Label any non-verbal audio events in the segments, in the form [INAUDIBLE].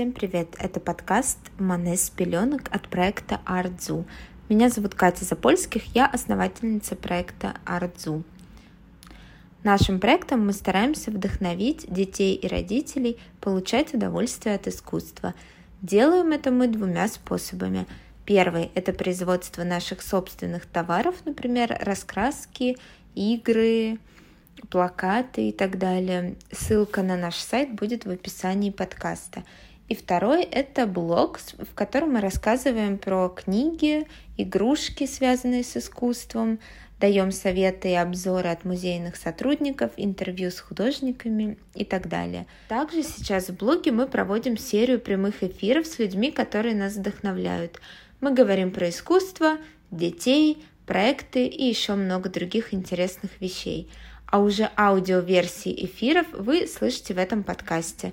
Всем привет! Это подкаст «Манес пеленок» от проекта «Артзу». Меня зовут Катя Запольских, я основательница проекта «Артзу». Нашим проектом мы стараемся вдохновить детей и родителей получать удовольствие от искусства. Делаем это мы двумя способами. Первый – это производство наших собственных товаров, например, раскраски, игры, плакаты и так далее. Ссылка на наш сайт будет в описании подкаста. И второй – это блог, в котором мы рассказываем про книги, игрушки, связанные с искусством, даем советы и обзоры от музейных сотрудников, интервью с художниками и так далее. Также сейчас в блоге мы проводим серию прямых эфиров с людьми, которые нас вдохновляют. Мы говорим про искусство, детей, проекты и еще много других интересных вещей – а уже аудиоверсии эфиров вы слышите в этом подкасте.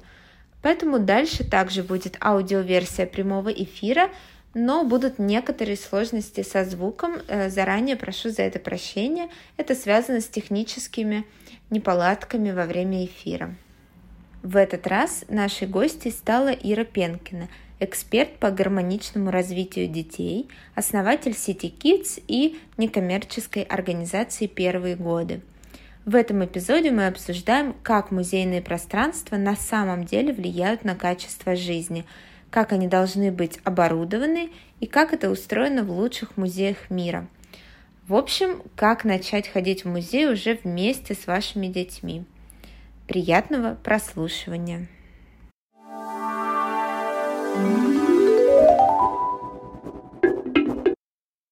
Поэтому дальше также будет аудиоверсия прямого эфира, но будут некоторые сложности со звуком. Э, заранее прошу за это прощения. Это связано с техническими неполадками во время эфира. В этот раз нашей гостьей стала Ира Пенкина, эксперт по гармоничному развитию детей, основатель сети Kids и некоммерческой организации «Первые годы». В этом эпизоде мы обсуждаем, как музейные пространства на самом деле влияют на качество жизни, как они должны быть оборудованы и как это устроено в лучших музеях мира. В общем, как начать ходить в музей уже вместе с вашими детьми. Приятного прослушивания!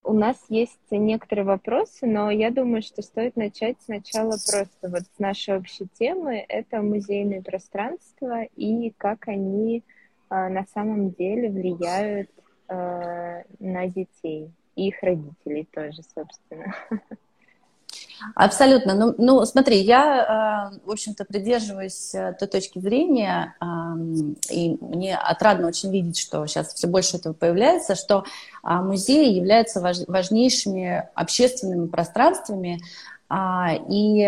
У нас есть некоторые вопросы, но я думаю, что стоит начать сначала просто вот с нашей общей темы. Это музейные пространства и как они э, на самом деле влияют э, на детей и их родителей тоже, собственно. [LAUGHS] Абсолютно. Ну, ну смотри, я, э, в общем-то, придерживаюсь э, той точки зрения, и мне отрадно очень видеть, что сейчас все больше этого появляется, что а, музеи являются важнейшими общественными пространствами, а, и,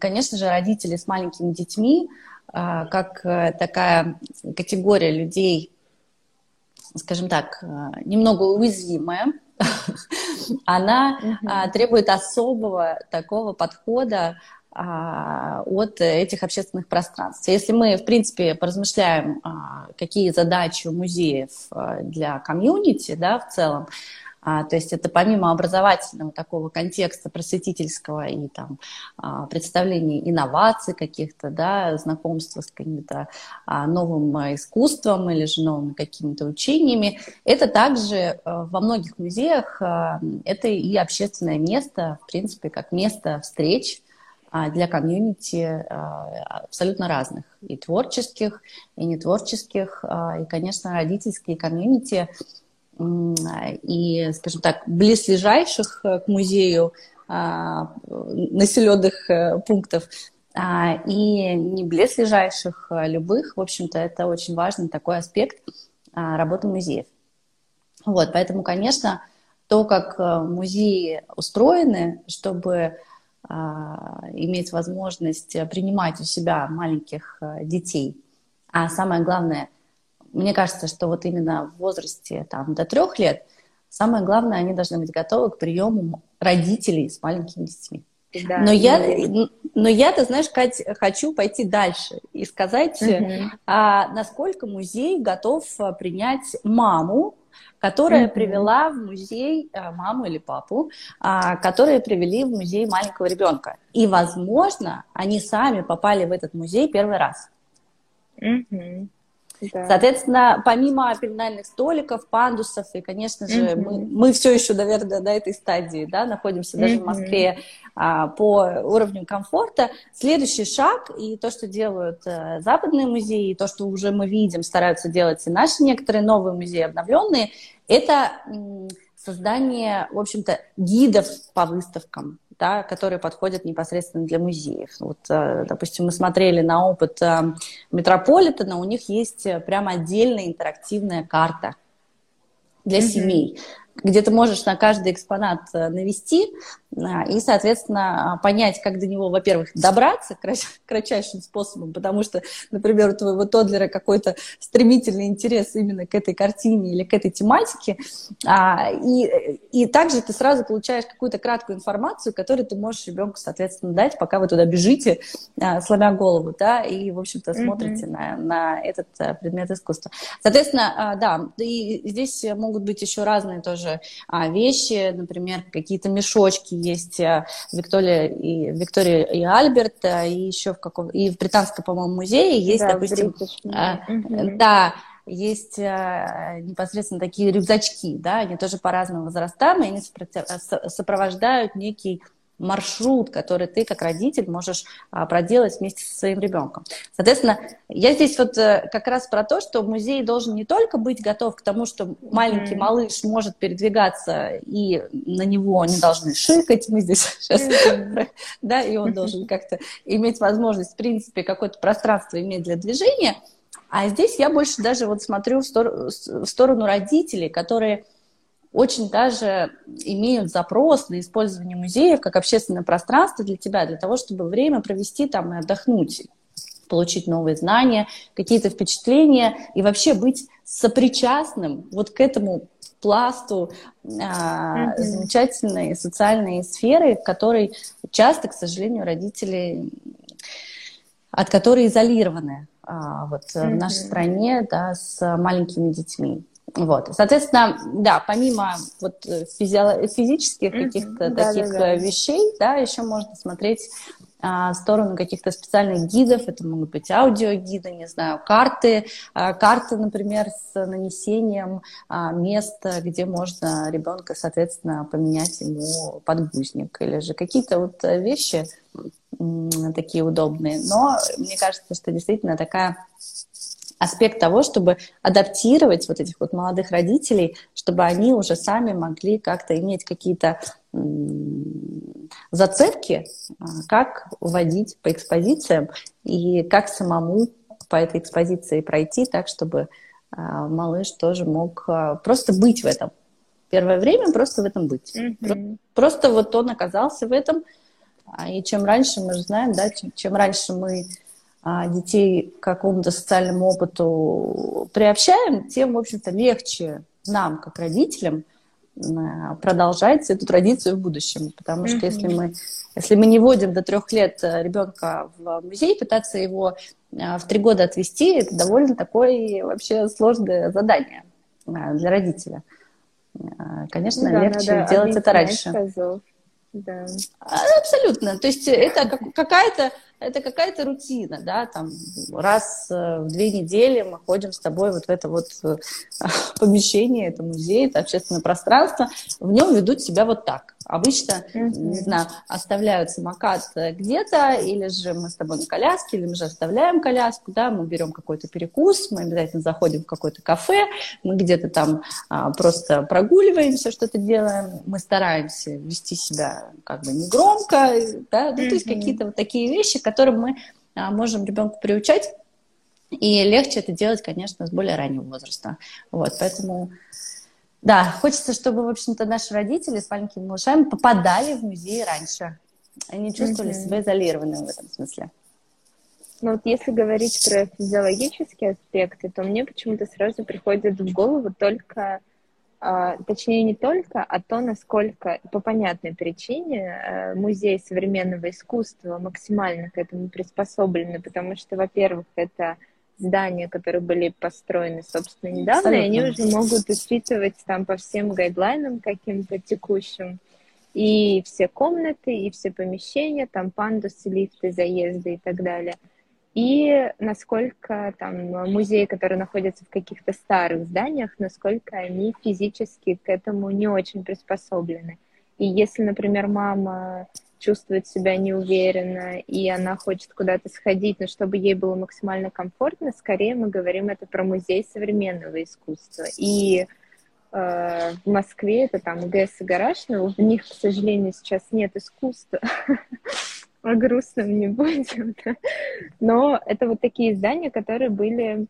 конечно же, родители с маленькими детьми, а, как э, такая категория людей, скажем так, немного уязвимая, [LAUGHS] она а, требует особого такого подхода а, от этих общественных пространств. Если мы, в принципе, поразмышляем, а, какие задачи у музеев для комьюнити, да, в целом, то есть это помимо образовательного такого контекста просветительского и там а, представления инноваций каких-то, да, знакомства с каким-то а, новым искусством или же новыми какими-то учениями, это также во многих музеях это и общественное место, в принципе, как место встреч, для комьюнити абсолютно разных, и творческих, и нетворческих, и, конечно, родительские комьюнити и, скажем так, близлежащих э, к музею а, населенных э, пунктов а, и не близлежащих а, любых, в общем-то, это очень важный такой аспект работы музеев. Вот, поэтому, конечно, то, как э, музеи устроены, чтобы иметь возможность принимать у себя маленьких детей, а самое главное, мне кажется, что вот именно в возрасте там, до трех лет самое главное, они должны быть готовы к приему родителей с маленькими детьми. Да, но, я, но я, ты знаешь, Кать, хочу пойти дальше и сказать, угу. а, насколько музей готов а, принять маму, которая mm привела в музей а, маму или папу, а, которые привели в музей маленького ребенка. И, возможно, они сами попали в этот музей первый раз. mm да. Соответственно, помимо пеленальных столиков, пандусов, и, конечно же, mm-hmm. мы, мы все еще, наверное, на этой стадии, да, находимся даже mm-hmm. в Москве а, по уровню комфорта. Следующий шаг, и то, что делают а, западные музеи, и то, что уже мы видим, стараются делать и наши некоторые новые музеи обновленные, это создание, в общем-то, гидов по выставкам да, которые подходят непосредственно для музеев. Вот, э, допустим, мы смотрели на опыт э, Метрополитена, у них есть э, прямо отдельная интерактивная карта для mm-hmm. семей. Где ты можешь на каждый экспонат э, навести и, соответственно, понять, как до него, во-первых, добраться [LAUGHS] кратчайшим способом, потому что, например, у твоего Тодлера какой-то стремительный интерес именно к этой картине или к этой тематике, а, и, и также ты сразу получаешь какую-то краткую информацию, которую ты можешь ребенку, соответственно, дать, пока вы туда бежите, а, сломя голову, да, и, в общем-то, смотрите mm-hmm. на, на этот э, предмет искусства. Соответственно, а, да, и здесь могут быть еще разные тоже вещи, например, какие-то мешочки, есть э, Виктория и, Виктория и Альберт, э, и еще в каком и в британском, по-моему, музее есть, да, допустим, а, да, есть а, непосредственно такие рюкзачки, да, они тоже по разным возрастам, и они сопровождают некий маршрут, который ты как родитель можешь а, проделать вместе со своим ребенком. Соответственно, я здесь вот э, как раз про то, что музей должен не только быть готов к тому, что маленький mm-hmm. малыш может передвигаться, и на него не должны шикать, мы здесь [LAUGHS] сейчас, mm-hmm. да, и он должен как-то иметь возможность, в принципе, какое-то пространство иметь для движения, а здесь я больше даже вот смотрю в, стор- в сторону родителей, которые очень даже имеют запрос на использование музеев как общественное пространство для тебя, для того, чтобы время провести там и отдохнуть, получить новые знания, какие-то впечатления и вообще быть сопричастным вот к этому пласту а, mm-hmm. замечательной социальной сферы, в которой часто, к сожалению, родители от которой изолированы а, вот mm-hmm. в нашей стране да, с маленькими детьми. Вот, соответственно, да, помимо вот э, физи- физических каких-то mm-hmm. таких да, да, да. вещей, да, еще можно смотреть а, в сторону каких-то специальных гидов, это могут быть аудиогиды, не знаю, карты, а, карты, например, с нанесением а, места, где можно ребенка, соответственно, поменять ему подгузник, или же какие-то вот вещи такие удобные. Но мне кажется, что действительно такая аспект того, чтобы адаптировать вот этих вот молодых родителей, чтобы они уже сами могли как-то иметь какие-то зацепки, а, как водить по экспозициям и как самому по этой экспозиции пройти так, чтобы а, малыш тоже мог а, просто быть в этом. Первое время просто в этом быть. Mm-hmm. Просто вот он оказался в этом. И чем раньше, мы же знаем, да, чем, чем раньше мы детей к какому-то социальному опыту приобщаем, тем, в общем-то, легче нам, как родителям, а, продолжать эту традицию в будущем. Потому что mm-hmm. если, мы, если мы не вводим до трех лет э, ребенка в музей, пытаться его а, в три года отвести, это довольно такое вообще сложное задание для родителя. Конечно, да, легче делать это раньше. Да. Абсолютно. То есть это какая-то это какая-то рутина, да, там раз э, в две недели мы ходим с тобой вот в это вот э, [LAUGHS] помещение, это музей, это общественное пространство, в нем ведут себя вот так. Обычно, mm-hmm. не знаю, оставляют самокат где-то, или же мы с тобой на коляске, или мы же оставляем коляску, да, мы берем какой-то перекус, мы обязательно заходим в какое-то кафе, мы где-то там а, просто прогуливаемся, что-то делаем, мы стараемся вести себя как бы негромко, да, ну, mm-hmm. то есть какие-то вот такие вещи, которым мы а, можем ребенку приучать, и легче это делать, конечно, с более раннего возраста. Вот, поэтому да, хочется, чтобы, в общем-то, наши родители с маленькими малышами попадали в музей раньше. Они чувствовали mm-hmm. себя изолированными в этом смысле. Ну вот если говорить про физиологические аспекты, то мне почему-то сразу приходит в голову только, а, точнее не только, а то, насколько по понятной причине а, музей современного искусства максимально к этому приспособлены, потому что, во-первых, это здания, которые были построены, собственно, недавно, Абсолютно. и они уже могут учитывать там по всем гайдлайнам каким-то текущим и все комнаты, и все помещения, там пандусы, лифты, заезды и так далее. И насколько там музеи, которые находятся в каких-то старых зданиях, насколько они физически к этому не очень приспособлены. И если, например, мама чувствует себя неуверенно, и она хочет куда-то сходить, но чтобы ей было максимально комфортно, скорее мы говорим это про музей современного искусства. И э, в Москве это там ГЭС и гараж, но в них, к сожалению, сейчас нет искусства. [LAUGHS] О грустном не будем. Но это вот такие здания, которые были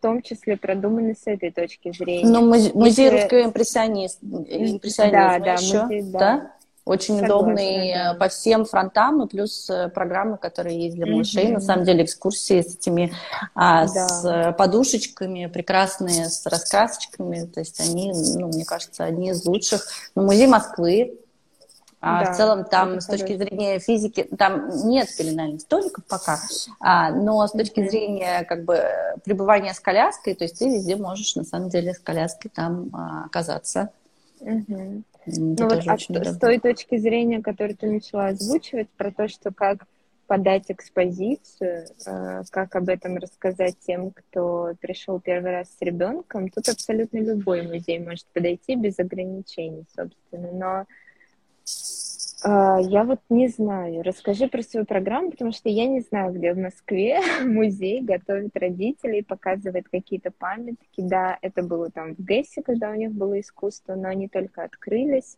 том числе продуманы с этой точки зрения. Ну, музей, Если... русского импрессионизма да, да, еще, музей, да. да? Очень Согласна, удобный да. по всем фронтам, и плюс э, программы, которые есть для малышей. Mm-hmm. На самом деле экскурсии с этими, а, да. с подушечками, прекрасные, с раскрасочками. То есть они, ну, мне кажется, одни из лучших. Ну, музей Москвы, а да, в целом там с точки зрения физики, там нет пеленальных столиков пока, а, но с точки mm-hmm. зрения как бы пребывания с коляской, то есть ты везде можешь на самом деле с коляской там а, оказаться. Mm-hmm. Ну вот а с той точки зрения, которую ты начала озвучивать, про то, что как подать экспозицию, э, как об этом рассказать тем, кто пришел первый раз с ребенком, тут абсолютно любой музей может подойти без ограничений, собственно. Но я вот не знаю. Расскажи про свою программу, потому что я не знаю, где в Москве [LAUGHS] музей готовит родителей, показывает какие-то памятки. Да, это было там в ГЭСе, когда у них было искусство, но они только открылись.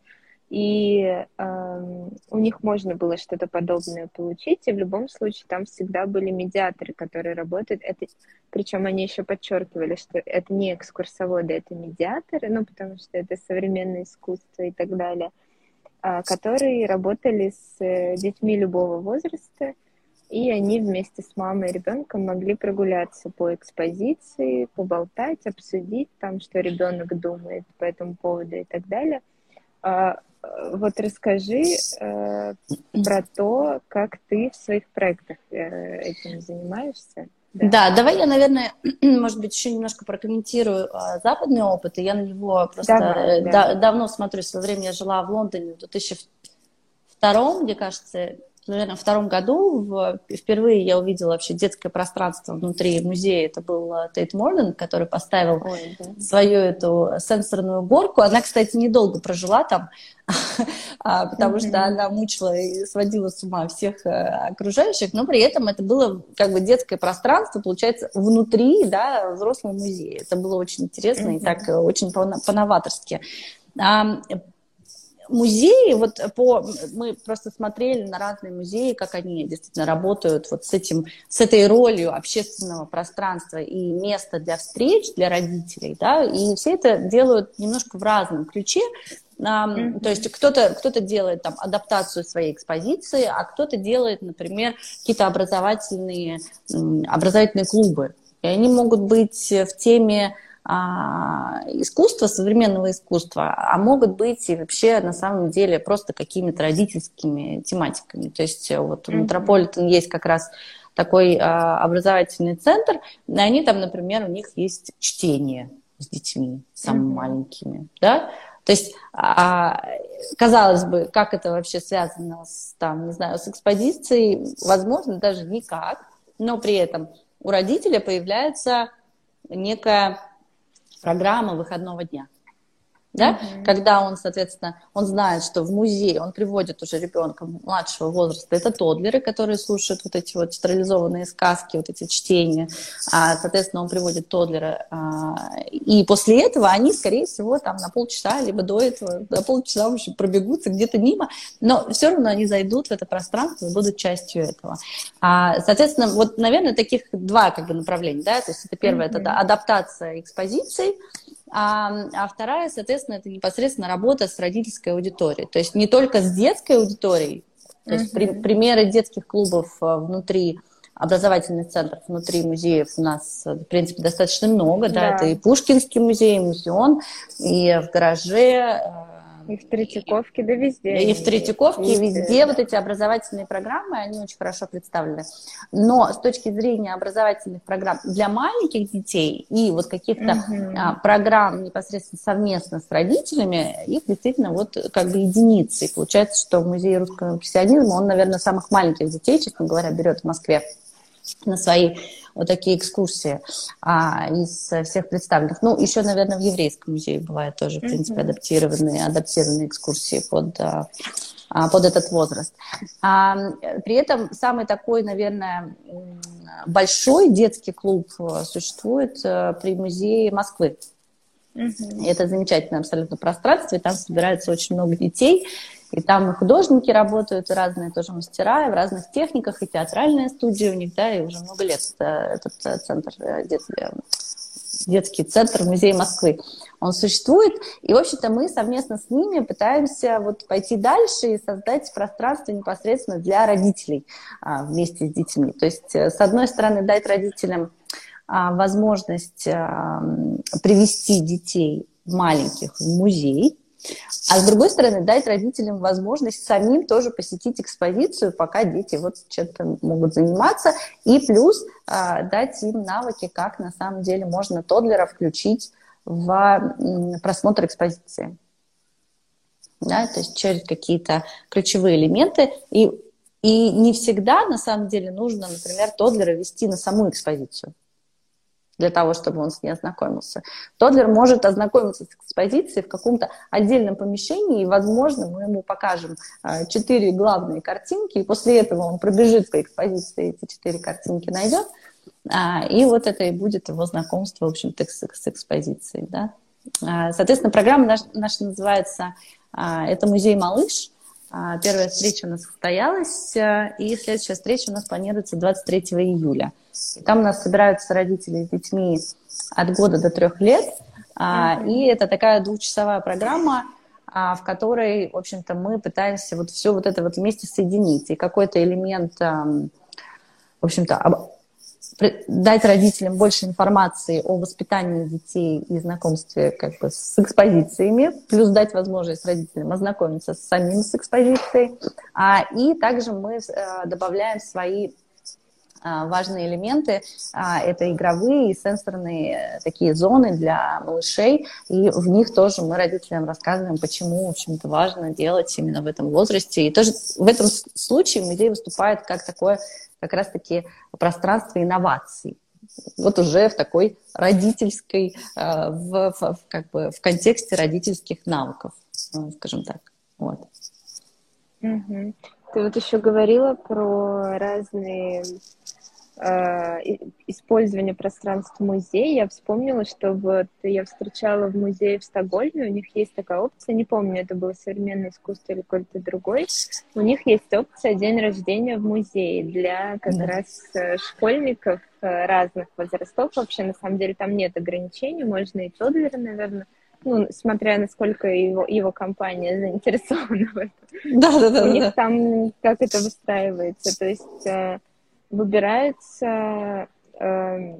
И э, у них можно было что-то подобное получить, и в любом случае там всегда были медиаторы, которые работают. Это, причем они еще подчеркивали, что это не экскурсоводы, это медиаторы, ну потому что это современное искусство и так далее. А, которые работали с э, детьми любого возраста, и они вместе с мамой и ребенком могли прогуляться по экспозиции, поболтать, обсудить там, что ребенок думает по этому поводу и так далее. А, э, вот расскажи э, про то, как ты в своих проектах этим занимаешься. Да. да, давай я, наверное, [CLEARS THROAT] может быть, еще немножко прокомментирую а, западный опыт, и я на него просто давай, да. Да, давно смотрю, в свое время я жила в Лондоне в 2002, мне кажется, наверное, втором году в, впервые я увидела вообще детское пространство внутри музея. Это был э, Тейт Морден, который поставил Ой, да. свою эту сенсорную горку. Она, кстати, недолго прожила там, [LAUGHS] а, потому что она мучила и сводила с ума всех э, окружающих, но при этом это было как бы детское пространство, получается, внутри да, взрослого музея. Это было очень интересно и так э, очень по-новаторски музеи, вот по, мы просто смотрели на разные музеи, как они действительно работают вот с этим, с этой ролью общественного пространства и места для встреч для родителей, да, и все это делают немножко в разном ключе. Mm-hmm. То есть кто-то кто делает там адаптацию своей экспозиции, а кто-то делает, например, какие-то образовательные, образовательные клубы. И они могут быть в теме искусства, современного искусства, а могут быть и вообще на самом деле просто какими-то родительскими тематиками. То есть э, вот у Метрополитен есть как раз такой а, образовательный центр, и они там, например, у них есть чтение с детьми, самыми mm-hmm. маленькими, да, то есть, а, казалось бы, как это вообще связано с, там, не знаю, с экспозицией, возможно, даже никак, но при этом у родителя появляется некая программа выходного дня да, mm-hmm. когда он, соответственно, он знает, что в музее он приводит уже ребенка младшего возраста, это тодлеры, которые слушают вот эти вот театрализованные сказки, вот эти чтения, а, соответственно, он приводит тодлера, а, и после этого они, скорее всего, там на полчаса, либо до этого, на полчаса вообще пробегутся где-то мимо, но все равно они зайдут в это пространство и будут частью этого. А, соответственно, вот, наверное, таких два как бы направления, да, то есть это первое, mm-hmm. это адаптация экспозиций, а, а вторая, соответственно, это непосредственно работа с родительской аудиторией. То есть не только с детской аудиторией, то есть при, примеры детских клубов а, внутри образовательных центров внутри музеев у нас, в принципе, достаточно много, да, да это и Пушкинский музей, и музеон, и в гараже, и в Третьяковке, да везде. И в Третьяковке, и везде, везде вот эти образовательные программы, они очень хорошо представлены. Но с точки зрения образовательных программ для маленьких детей и вот каких-то угу. программ непосредственно совместно с родителями, их действительно вот как бы единицы. И получается, что в Музее русского импрессионизма он, наверное, самых маленьких детей, честно говоря, берет в Москве на свои вот такие экскурсии а, из всех представленных. Ну, еще, наверное, в Еврейском музее бывают тоже, в принципе, адаптированные, адаптированные экскурсии под, а, а, под этот возраст. А, при этом самый такой, наверное, большой детский клуб э, существует э, при музее Москвы. Mm-hmm. Это замечательное абсолютно пространство, и там собирается очень много детей. И там и художники работают, и разные тоже мастера, и в разных техниках, и театральная студия у них, да, и уже много лет этот центр э, детский центр музея Москвы. Он существует, и, в общем-то, мы совместно с ними пытаемся вот пойти дальше и создать пространство непосредственно для родителей а, вместе с детьми. То есть, э, с одной стороны, дать родителям а, возможность а, привести детей маленьких в музей, а с другой стороны, дать родителям возможность самим тоже посетить экспозицию, пока дети вот чем-то могут заниматься, и плюс э, дать им навыки, как на самом деле можно тодлера включить в просмотр экспозиции. Да, то есть через какие-то ключевые элементы. И, и не всегда, на самом деле, нужно, например, тодлера вести на саму экспозицию для того, чтобы он с ней ознакомился. Тодлер может ознакомиться с экспозицией в каком-то отдельном помещении, и, возможно, мы ему покажем а, четыре главные картинки, и после этого он пробежит по экспозиции, эти четыре картинки найдет, а, и вот это и будет его знакомство, в общем-то, с, с экспозицией. Да? А, соответственно, программа наша, наша называется «Это музей «Малыш», Первая встреча у нас состоялась, и следующая встреча у нас планируется 23 июля. И там у нас собираются родители с детьми от года до трех лет. Mm-hmm. И это такая двухчасовая программа, а, в которой, в общем-то, мы пытаемся вот все вот это вот вместе соединить. И какой-то элемент, в общем-то, дать родителям больше информации о воспитании детей и знакомстве как бы с экспозициями, плюс дать возможность родителям ознакомиться с самим с экспозицией. А, и также мы э, добавляем свои а, важные элементы. А, это игровые и сенсорные э, такие зоны для малышей, и в них тоже мы родителям рассказываем, почему, в общем-то, важно делать именно в этом возрасте. И тоже в этом случае музей выступает как такое как раз-таки пространство инноваций вот уже в такой родительской, э, в, в, как бы в контексте родительских навыков, э, скажем так. Вот. Угу. Ты вот еще говорила про разные использования пространств музея, я вспомнила, что вот я встречала в музее в Стокгольме, у них есть такая опция, не помню, это было современное искусство или какой-то другой, у них есть опция день рождения в музее для как да. раз э, школьников э, разных возрастов. Вообще, на самом деле, там нет ограничений, можно и тодлеры, наверное, ну, смотря насколько его, его компания [LAUGHS] заинтересована в этом. Да, да, да. У да, них да. там как это выстраивается, то есть выбирается э,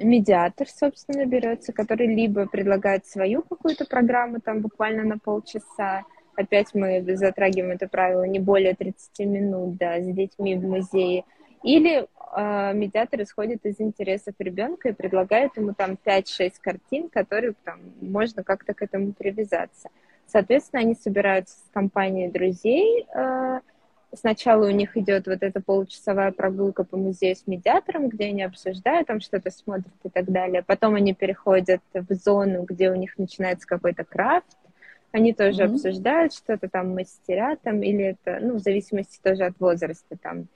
медиатор, собственно, берется, который либо предлагает свою какую-то программу, там буквально на полчаса, опять мы затрагиваем это правило, не более 30 минут, да, с детьми в музее, или э, медиатор исходит из интересов ребенка и предлагает ему там 5-6 картин, которые там можно как-то к этому привязаться. Соответственно, они собираются с компанией друзей, э, сначала у них идет вот эта получасовая прогулка по музею с медиатором, где они обсуждают, там что-то смотрят и так далее. Потом они переходят в зону, где у них начинается какой-то крафт, они тоже mm-hmm. обсуждают что-то там мастерят там, или это, ну, в зависимости тоже от возраста там.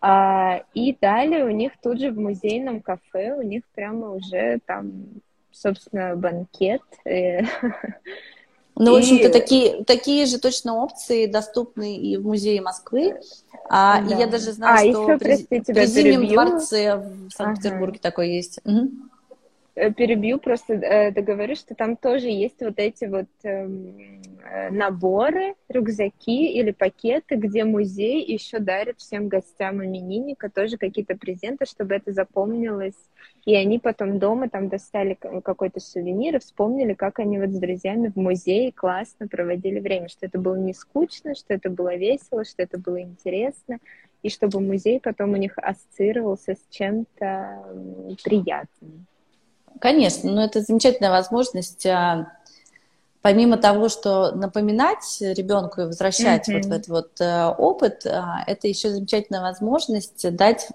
А, и далее у них тут же в музейном кафе, у них прямо уже там, собственно, банкет. [LAUGHS] Ну, и... в общем-то, такие, такие же точно опции доступны и в музее Москвы. А, да. И я даже знаю, а, что еще, при, при Зимнем дворце в Санкт-Петербурге ага. такой есть. Угу. Перебью, просто э, договорю, что там тоже есть вот эти вот эм, э, наборы, рюкзаки или пакеты, где музей еще дарит всем гостям именинника тоже какие-то презенты, чтобы это запомнилось и они потом дома там достали какой-то сувенир и вспомнили, как они вот с друзьями в музее классно проводили время, что это было не скучно, что это было весело, что это было интересно, и чтобы музей потом у них ассоциировался с чем-то приятным. Конечно, но это замечательная возможность а, помимо того, что напоминать ребенку и возвращать mm-hmm. вот в этот вот э, опыт, а, это еще замечательная возможность дать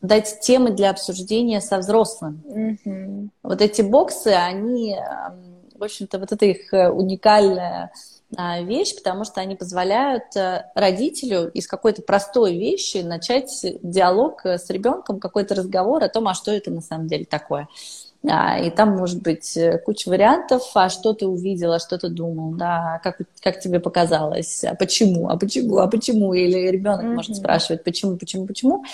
дать темы для обсуждения со взрослым. Mm-hmm. Вот эти боксы, они, в общем-то, вот это их э, уникальная а, вещь, потому что они позволяют э, родителю из какой-то простой вещи начать диалог с ребенком, какой-то разговор о том, а что это на самом деле такое. А, и там может быть куча вариантов, а что ты увидела, что ты думал, да, как, как тебе показалось, а почему, а почему, а почему, или ребенок mm-hmm. может спрашивать, почему, почему, почему.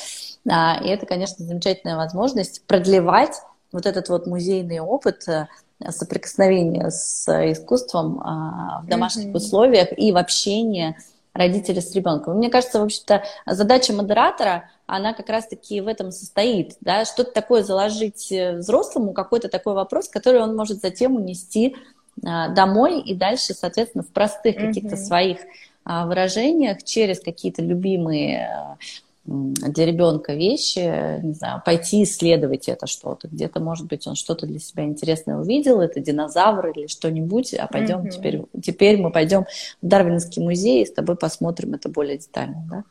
А, и это, конечно, замечательная возможность продлевать вот этот вот музейный опыт э, соприкосновения с искусством а, в домашних mm-hmm. условиях и в общении родителей с ребенком. Мне кажется, в общем-то, задача модератора, она как раз-таки в этом состоит, да, что-то такое заложить э, взрослому, какой-то такой вопрос, который он может затем унести а, домой и дальше, соответственно, в простых mm-hmm. каких-то своих а, выражениях через какие-то любимые а, для ребенка вещи, не знаю, пойти исследовать это что-то. Где-то, может быть, он что-то для себя интересное увидел, это динозавр или что-нибудь, а пойдем mm-hmm. теперь, теперь мы пойдем в Дарвинский музей и с тобой посмотрим это более детально, да?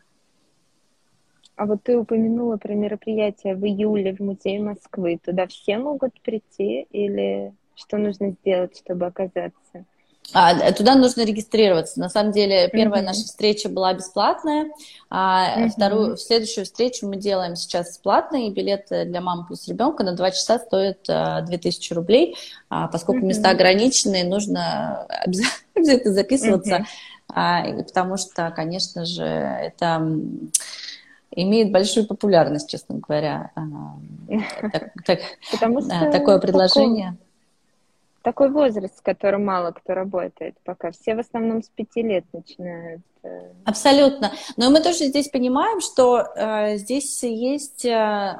А вот ты упомянула про мероприятие в июле в Музее Москвы. Туда все могут прийти или что нужно сделать, чтобы оказаться? А, туда нужно регистрироваться. На самом деле, первая mm-hmm. наша встреча была бесплатная, а mm-hmm. вторую, следующую встречу мы делаем сейчас бесплатно, и билет для мамы плюс ребенка на два часа стоит 2000 рублей, а, поскольку mm-hmm. места ограниченные, нужно [LAUGHS] обязательно записываться, mm-hmm. а, потому что, конечно же, это имеет большую популярность, честно говоря, так, так, Потому что такое предложение. Таком такой возраст, с которым мало кто работает пока. Все в основном с пяти лет начинают. Э, Абсолютно. Но мы тоже здесь понимаем, что э, здесь есть э,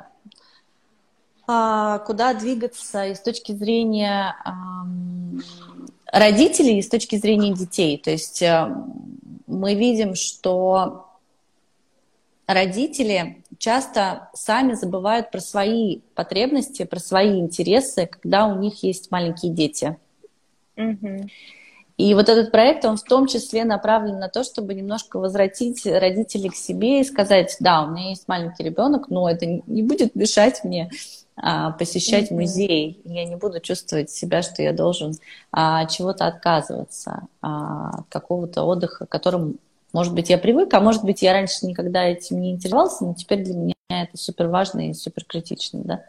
э, куда двигаться и с точки зрения э, родителей, и с точки зрения детей. То есть э, мы видим, что родители часто сами забывают про свои потребности, про свои интересы, когда у них есть маленькие дети. Mm-hmm. И вот этот проект, он в том числе направлен на то, чтобы немножко возвратить родителей к себе и сказать, да, у меня есть маленький ребенок, но это не будет мешать мне а, посещать mm-hmm. музей. Я не буду чувствовать себя, что я должен а, чего-то отказываться, а, от какого-то отдыха, которым может быть, я привык, а может быть, я раньше никогда этим не интересовался, но теперь для меня это супер важно и супер критично, да.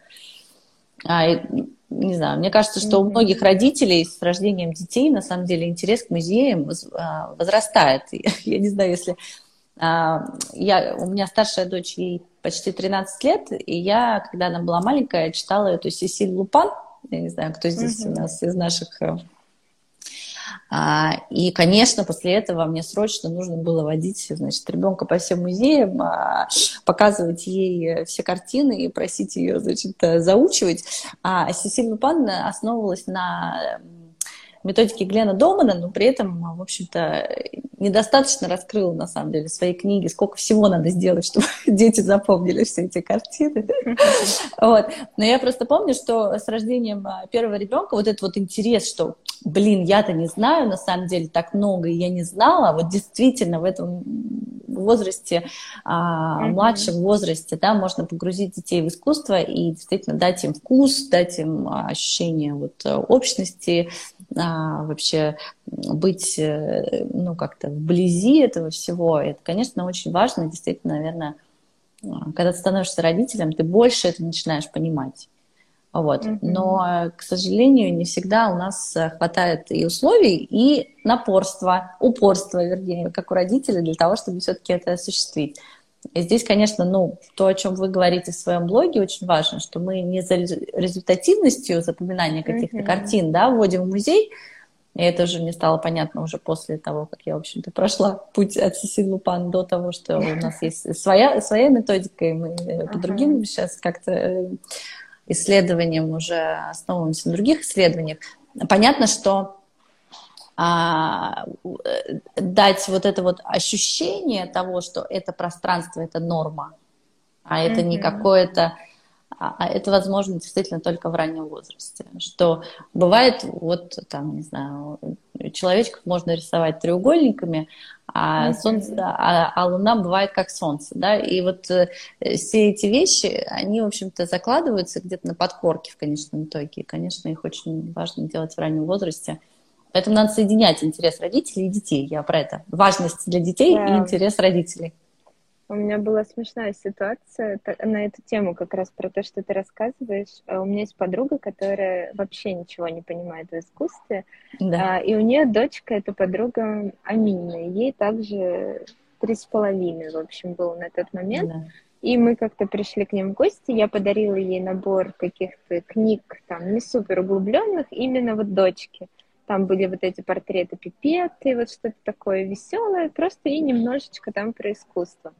А, и, не знаю, мне кажется, что у многих родителей с рождением детей, на самом деле, интерес к музеям а, возрастает. [LAUGHS] Я не знаю, если... А, я, у меня старшая дочь, ей почти 13 лет, и я, когда она была маленькая, читала эту Сесиль Лупан, я не знаю, кто здесь у нас из наших э, и, конечно, после этого мне срочно нужно было водить, значит, ребенка по всем музеям, а, показывать ей все картины и просить ее, значит, заучивать. А Сесиль Лупан основывалась на методики Глена Домана, но при этом, в общем-то, недостаточно раскрыла, на самом деле, свои книги, сколько всего надо сделать, [LAUGHS] чтобы дети запомнили все эти картины. [LAUGHS] Вот. Но я просто помню, что с рождением а, первого ребенка вот этот вот интерес, что, блин, я-то не знаю, на самом деле, так много, и я не знала, вот действительно в этом возрасте, а, младшем возрасте, да, можно погрузить детей в искусство и действительно дать им вкус, дать им а, ощущение вот общности, а, вообще быть, э, ну, как-то вблизи этого всего, это, конечно, очень важно, действительно, наверное, а, когда ты становишься родителем, ты больше это начинаешь понимать. Вот. Mm-hmm. Но, к сожалению, не всегда у нас хватает и условий, и напорства, упорства, вернее, как у родителей, для того, чтобы все-таки это осуществить. И здесь, конечно, ну, то, о чем вы говорите в своем блоге, очень важно, что мы не за результативностью запоминания каких-то mm-hmm. картин, да, вводим в музей, и это уже мне стало понятно уже после того, как я, в общем-то, прошла путь от Сесиль Лупан до того, что у нас [LAUGHS] есть своя, своя методика, и мы uh-huh. по другим сейчас как-то э, исследованиям уже основываемся на других исследованиях. Понятно, что а, дать вот это вот ощущение того, что это пространство, это норма, а это mm-hmm. не какое-то, а, а это возможно действительно только в раннем возрасте. Что бывает, вот там, не знаю, человечков можно рисовать треугольниками, а, mm-hmm. солнце, а, а Луна бывает как Солнце, да, и вот э, все эти вещи, они, в общем-то, закладываются где-то на подкорке в конечном итоге, и, конечно, их очень важно делать в раннем возрасте, Поэтому надо соединять интерес родителей и детей. Я про это. Важность для детей да. и интерес родителей. У меня была смешная ситуация на эту тему, как раз про то, что ты рассказываешь. А у меня есть подруга, которая вообще ничего не понимает в искусстве. Да. А, и у нее дочка, эта подруга Амина. Ей также три с половиной, в общем, было на тот момент. Да. И мы как-то пришли к ним в гости, я подарила ей набор каких-то книг, там, не супер углубленных, именно вот дочки. Там были вот эти портреты пипеты, вот что-то такое веселое, просто и немножечко там про искусство.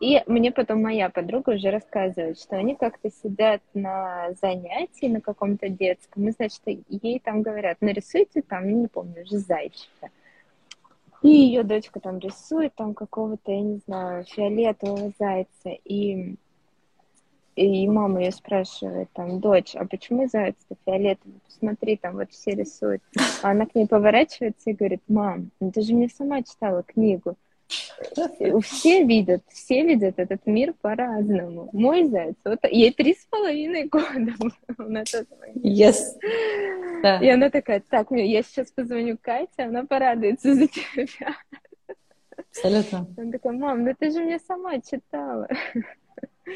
И мне потом моя подруга уже рассказывает, что они как-то сидят на занятии на каком-то детском, и, значит, ей там говорят, нарисуйте там, не помню, уже зайчика. И ее дочка там рисует там какого-то, я не знаю, фиолетового зайца. И, и мама ее спрашивает, там, дочь, а почему заяц-то фиолетовый? Посмотри, там вот все рисуют. А [LAUGHS] она к ней поворачивается и говорит, мам, ну ты же мне сама читала книгу. Все видят, все видят этот мир по-разному. Мой заяц, вот ей три с половиной года на тот момент. Yes. Да. И она такая, так, я сейчас позвоню Кате, она порадуется за тебя. Абсолютно. Она такая, мам, да ты же мне сама читала.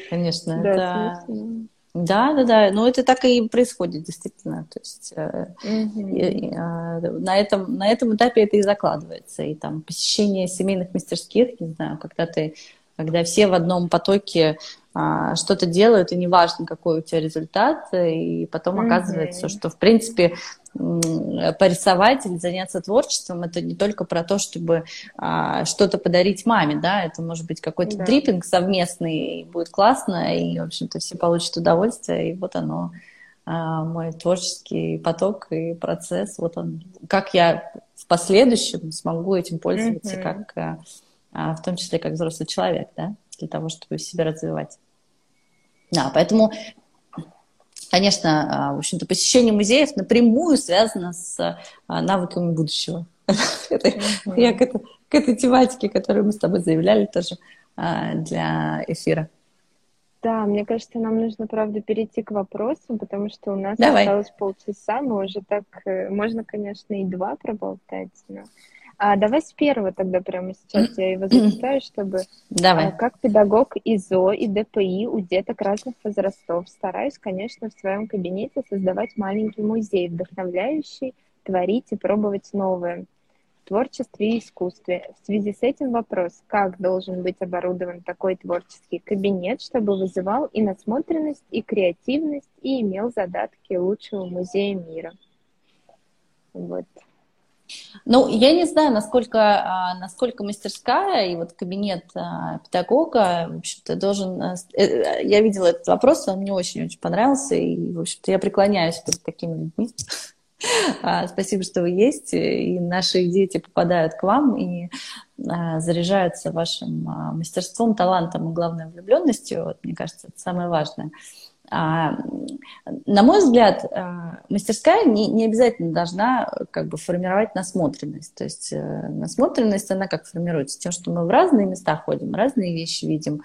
Конечно, да, это... Смешно. Да, да, да. Но это так и происходит, действительно. То есть mm-hmm. и, и, а, на, этом, на этом этапе это и закладывается. И там посещение семейных мастерских, не знаю, когда ты когда все в одном потоке а, что-то делают, и неважно, какой у тебя результат, и потом mm-hmm. оказывается, что, в принципе, порисовать или заняться творчеством, это не только про то, чтобы а, что-то подарить маме, да, это может быть какой-то да. дриппинг совместный, и будет классно, и, в общем-то, все получат удовольствие, и вот оно, а, мой творческий поток и процесс, вот он, как я в последующем смогу этим пользоваться, mm-hmm. как, а, а, в том числе как взрослый человек, да, для того, чтобы себя развивать. Да, поэтому конечно, а, в общем-то, посещение музеев напрямую связано с а, навыками будущего. [LAUGHS] Я к этой тематике, которую мы с тобой заявляли, тоже а, для эфира. Да, мне кажется, нам нужно, правда, перейти к вопросам, потому что у нас Давай. осталось полчаса, мы уже так, э, можно, конечно, и два проболтать, но а давай с первого тогда прямо сейчас я его зачитаю, чтобы... Давай. А, как педагог ИЗО и ДПИ у деток разных возрастов стараюсь, конечно, в своем кабинете создавать маленький музей, вдохновляющий творить и пробовать новое в творчестве и искусстве. В связи с этим вопрос, как должен быть оборудован такой творческий кабинет, чтобы вызывал и насмотренность, и креативность, и имел задатки лучшего музея мира. Вот. Ну, я не знаю, насколько, а, насколько мастерская и вот кабинет а, педагога, в общем-то, должен... Э, э, я видела этот вопрос, он мне очень-очень понравился, и, в общем-то, я преклоняюсь перед такими людьми. [LAUGHS] А, спасибо, что вы есть, и наши дети попадают к вам и заряжаются вашим мастерством, талантом и, главное, влюбленностью. Вот, мне кажется, это самое важное. А, на мой взгляд, а, мастерская не, обязательно должна как бы формировать насмотренность. То есть э, насмотренность, она как формируется? Тем, что мы в разные места ходим, разные вещи видим,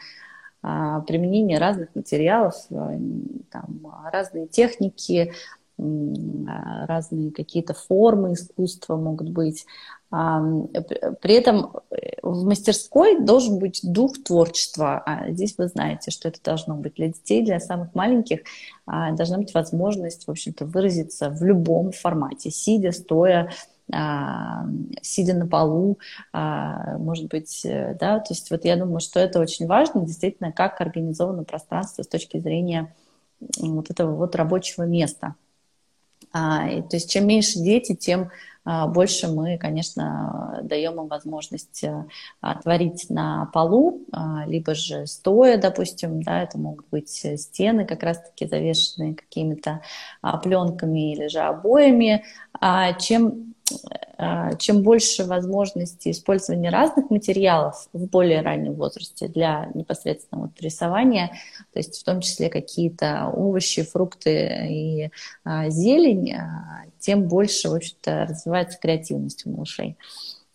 а, применение разных материалов, э, там, разные техники, разные какие-то формы искусства могут быть. При этом э, в мастерской должен быть дух творчества. А здесь вы знаете, что это должно быть для детей, для самых маленьких. А, должна быть возможность, в общем-то, выразиться в любом формате, сидя, стоя, а, сидя на полу, может быть, э, да, то есть вот я думаю, что это очень важно, действительно, как организовано пространство с точки зрения вот этого вот рабочего места. То есть чем меньше дети, тем а, больше мы, конечно, даем им возможность э, творить на полу, а, либо же стоя, допустим, да, это могут быть стены как раз-таки завешенные какими-то а, пленками или же обоями. Чем а, чем больше возможностей использования разных материалов в более раннем возрасте для непосредственного вот рисования, то есть в том числе какие-то овощи, фрукты и а, зелень, а, тем больше, в общем-то, развивается креативность у малышей.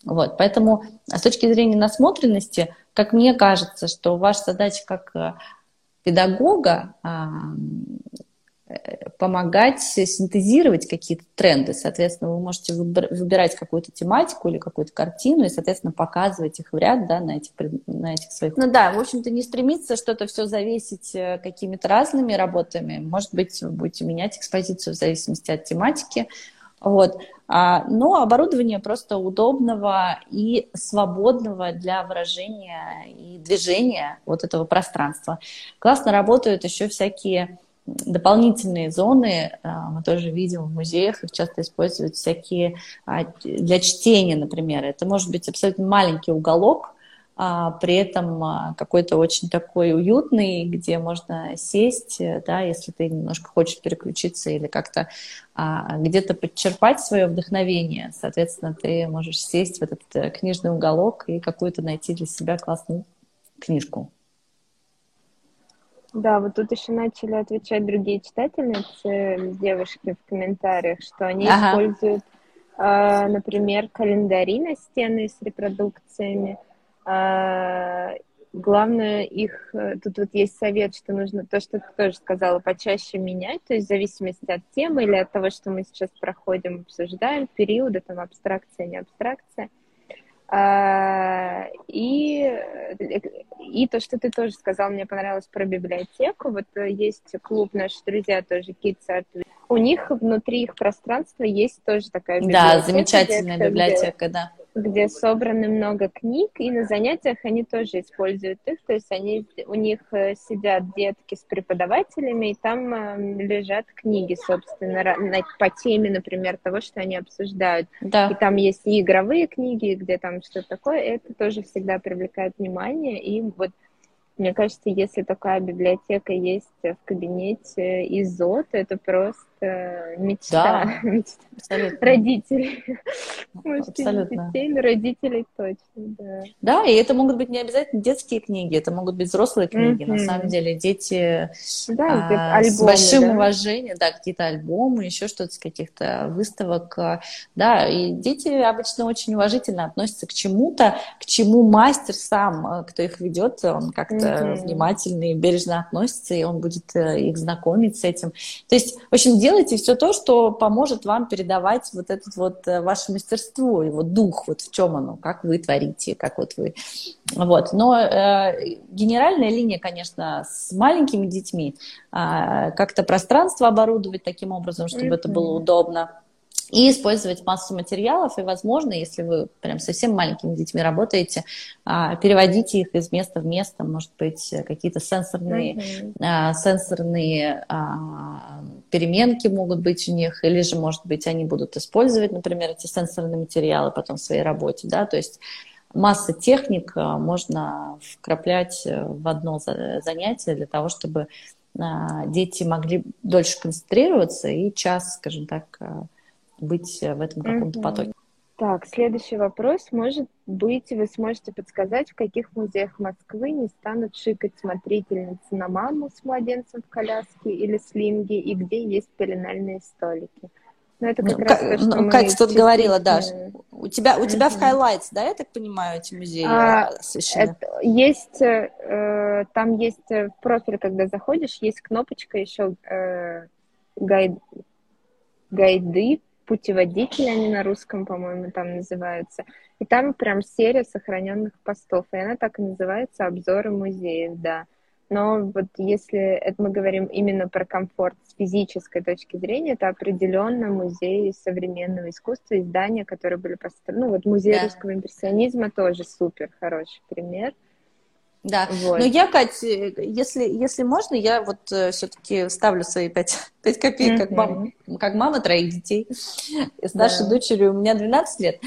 Вот, поэтому с точки зрения насмотренности, как мне кажется, что ваша задача как педагога помогать синтезировать какие-то тренды. Соответственно, вы можете выбирать какую-то тематику или какую-то картину и, соответственно, показывать их в ряд да, на, этих, на этих своих... Ну да, в общем-то, не стремиться что-то все зависеть э, какими-то разными работами. Может быть, вы будете менять экспозицию в зависимости от тематики. Вот. А, но оборудование просто удобного и свободного для выражения и движения вот этого пространства. Классно работают еще всякие дополнительные зоны, а, мы тоже видим в музеях, их часто используют всякие а, для чтения, например. Это может быть абсолютно маленький уголок, а при этом какой-то очень такой уютный, где можно сесть, да, если ты немножко хочешь переключиться или как-то где-то подчерпать свое вдохновение, соответственно, ты можешь сесть в этот э, книжный уголок и какую-то найти для себя классную книжку. Да, вот тут еще начали отвечать другие читательницы, девушки в комментариях, что они ага. используют, э, например, календари на стены с репродукциями, а, главное их, э, тут вот есть совет, что нужно то, что ты тоже сказала, почаще менять, то есть в зависимости от темы или от того, что мы сейчас проходим, обсуждаем, периода, там, абстракция, не абстракция. И, и то, что ты тоже сказал, мне понравилось про библиотеку. Вот э, есть клуб «Наши друзья», тоже Kids Art. У них внутри их пространства есть тоже такая библиотека. Да, замечательная библиотека, где, да где собраны много книг, и на занятиях они тоже используют их, то есть они, у них э, сидят детки с преподавателями, и там э, лежат книги, собственно, по теме, например, того, что они обсуждают. Да. И там есть и игровые книги, где там что-то такое, это тоже всегда привлекает внимание, и вот мне кажется, если такая библиотека есть в кабинете ИЗО, то это просто мечта, да, [LAUGHS] мечта. Абсолютно. родителей. [LAUGHS] Может, абсолютно. детей, но родителей точно, да. Да, и это могут быть не обязательно детские книги, это могут быть взрослые книги. Mm-hmm. На самом деле дети да, а, альбомы, с большим да? уважением, да, какие-то альбомы, еще что-то с каких-то выставок. А, да, и дети обычно очень уважительно относятся к чему-то, к чему мастер сам, а, кто их ведет, он как-то mm-hmm. внимательно и бережно относится, и он будет э, их знакомить с этим. То есть, в общем, делайте все то, что поможет вам передавать вот этот вот э, ваше мастерство, его дух, вот в чем оно, как вы творите, как вот вы. Вот. Но э, генеральная линия, конечно, с маленькими детьми, э, как-то пространство оборудовать таким образом, чтобы mm-hmm. это было удобно и использовать массу материалов, и, возможно, если вы прям совсем маленькими детьми работаете, а, переводите их из места в место, может быть, какие-то сенсорные, mm-hmm. сенсорные а, переменки могут быть у них, или же, может быть, они будут использовать, например, эти сенсорные материалы потом в своей работе, да, то есть масса техник можно вкраплять в одно занятие для того, чтобы дети могли дольше концентрироваться и час, скажем так, быть в этом каком-то потоке. Так, следующий вопрос. Может быть, вы сможете подсказать, в каких музеях Москвы не станут шикать смотрительницы на маму с младенцем в коляске или слинге, и где есть пеленальные столики? Ну, это как ну, раз то, что ну, Катя тут говорила, да. У тебя, у тебя в Highlights, да, я так понимаю, эти музеи а, освещены? Это, есть, э, там есть э, в профиль, когда заходишь, есть кнопочка еще э, гайд, гайды путеводители, они на русском, по-моему, там называются. И там прям серия сохраненных постов. И она так и называется «Обзоры музеев», да. Но вот если это мы говорим именно про комфорт с физической точки зрения, это определенно музей современного искусства, издания, которые были построены. Ну вот музей да. русского импрессионизма тоже супер хороший пример. Да, вот. но я, Кать, если, если можно, я вот э, все-таки ставлю свои пять, пять копеек, mm-hmm. как, мама, как мама троих детей. С нашей да. дочерью у меня 12 лет.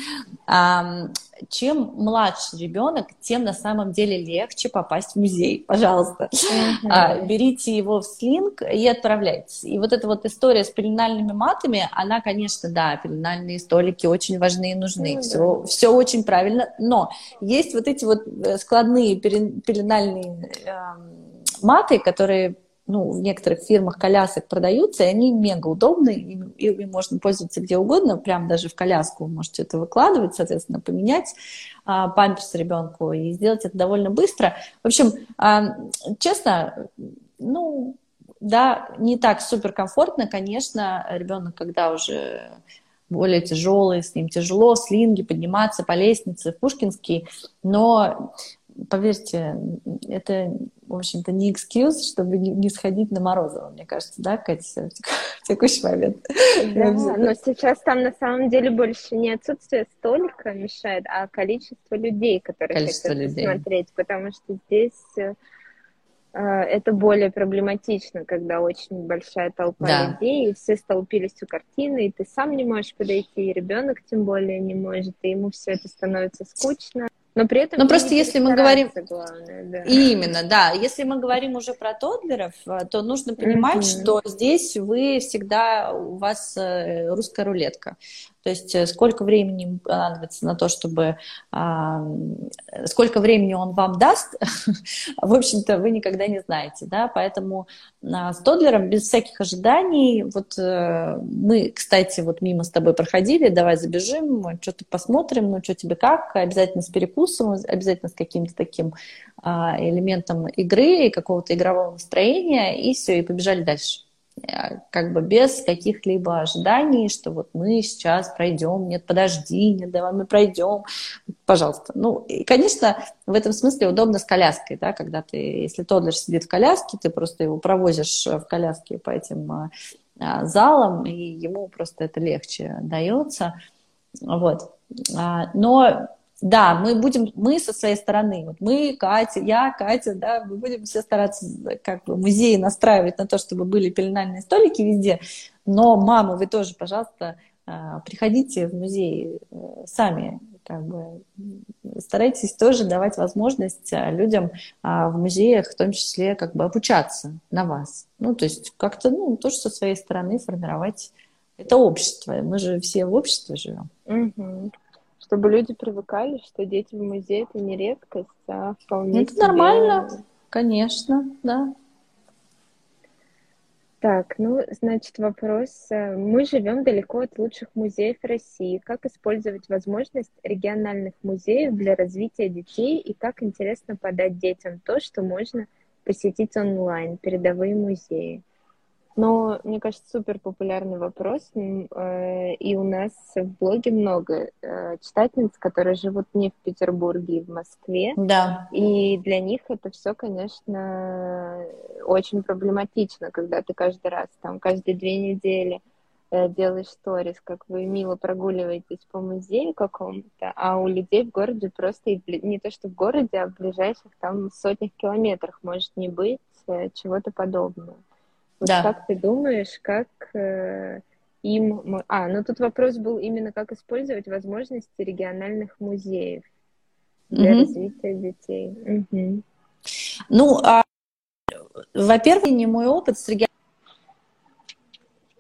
А, чем младше ребенок, тем на самом деле легче попасть в музей. Пожалуйста, mm-hmm. а, берите его в слинг и отправляйтесь. И вот эта вот история с пеленальными матами, она, конечно, да, пеленальные столики очень важны и нужны. Mm-hmm. Все, все очень правильно. Но есть вот эти вот складные пеленальные э, маты, которые ну, в некоторых фирмах колясок продаются, и они мега удобны, и, и можно пользоваться где угодно, прям даже в коляску вы можете это выкладывать, соответственно, поменять а, памперс ребенку и сделать это довольно быстро. В общем, а, честно, ну, да, не так супер комфортно, конечно, ребенок, когда уже более тяжелый, с ним тяжело, слинги, подниматься по лестнице Пушкинский, но поверьте, это в общем-то, не экскьюз, чтобы не, сходить на Морозово, мне кажется, да, Катя, [LAUGHS] в текущий момент. Да, но сейчас там на самом деле больше не отсутствие столика мешает, а количество людей, которые количество хотят людей. посмотреть, потому что здесь э, это более проблематично, когда очень большая толпа да. людей, и все столпились у картины, и ты сам не можешь подойти, и ребенок тем более не может, и ему все это становится скучно. Но при этом... Но просто если мы говорим... Главное, да. Именно, да. Если мы говорим уже про тодлеров, э, то нужно понимать, mm-hmm. что здесь вы всегда, у вас э, русская рулетка. То есть э, сколько времени понадобится на то, чтобы... А, сколько времени он вам даст, [LAUGHS] в общем-то, вы никогда не знаете, да, поэтому а, с Тодлером без всяких ожиданий, вот э, мы, кстати, вот мимо с тобой проходили, давай забежим, что-то посмотрим, ну, что тебе как, обязательно с перекусом, обязательно с каким-то таким а, элементом игры и какого-то игрового настроения, и все, и побежали дальше. Э, как бы без каких-либо ожиданий, что вот мы сейчас пройдем, нет, подожди, нет, давай мы пройдем, пожалуйста. Ну, и, конечно, в этом смысле удобно с коляской, да, когда ты, если Тодлер сидит в коляске, ты просто его провозишь в коляске по этим а, а, залам, и ему просто это легче дается, вот. А, но да, мы будем, мы со своей стороны, вот мы, Катя, я, Катя, да, мы будем все стараться как бы музеи настраивать на то, чтобы были пеленальные столики везде, но, мамы, вы тоже, пожалуйста, а, приходите в музей э, сами, как бы старайтесь тоже давать возможность а, людям а, в музеях, в том числе, как бы обучаться на вас. Ну, то есть как-то, ну, тоже со своей стороны формировать это общество. Мы же все в обществе живем. Угу чтобы люди привыкали, что дети в музее это не редкость, а вполне. Это себе... нормально, конечно, да. Так, ну, значит, вопрос. Мы живем далеко от лучших музеев России. Как использовать возможность региональных музеев для развития детей и как интересно подать детям то, что можно посетить онлайн, передовые музеи? Но, мне кажется, супер популярный вопрос, э, и у нас в блоге много э, читательниц, которые живут не в Петербурге и в Москве. Да. И для них это все, конечно, очень проблематично, когда ты каждый раз, там, каждые две недели э, делаешь сторис, как вы мило прогуливаетесь по музею какому-то, а у людей в городе просто не то что в городе, а в ближайших там сотнях километрах может не быть чего-то подобного. Вот да. как ты думаешь, как э, им... А, ну тут вопрос был именно, как использовать возможности региональных музеев для угу. развития детей. Угу. Ну, а, во-первых, не мой опыт с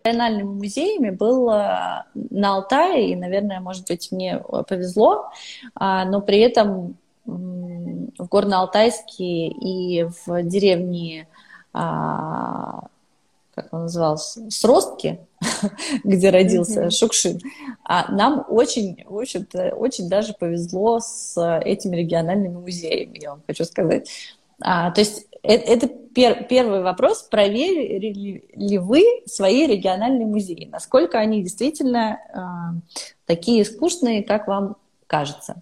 региональными музеями был э, на Алтае, и, наверное, может быть, мне повезло, а, но при этом в Горно-Алтайске и в деревне а, как он назывался, Сростки, [LAUGHS] где родился mm-hmm. Шукшин, а нам очень, в общем-то, очень даже повезло с этими региональными музеями, я вам хочу сказать. А, то есть это, это пер, первый вопрос, проверили ли вы свои региональные музеи, насколько они действительно а, такие скучные, как вам кажется.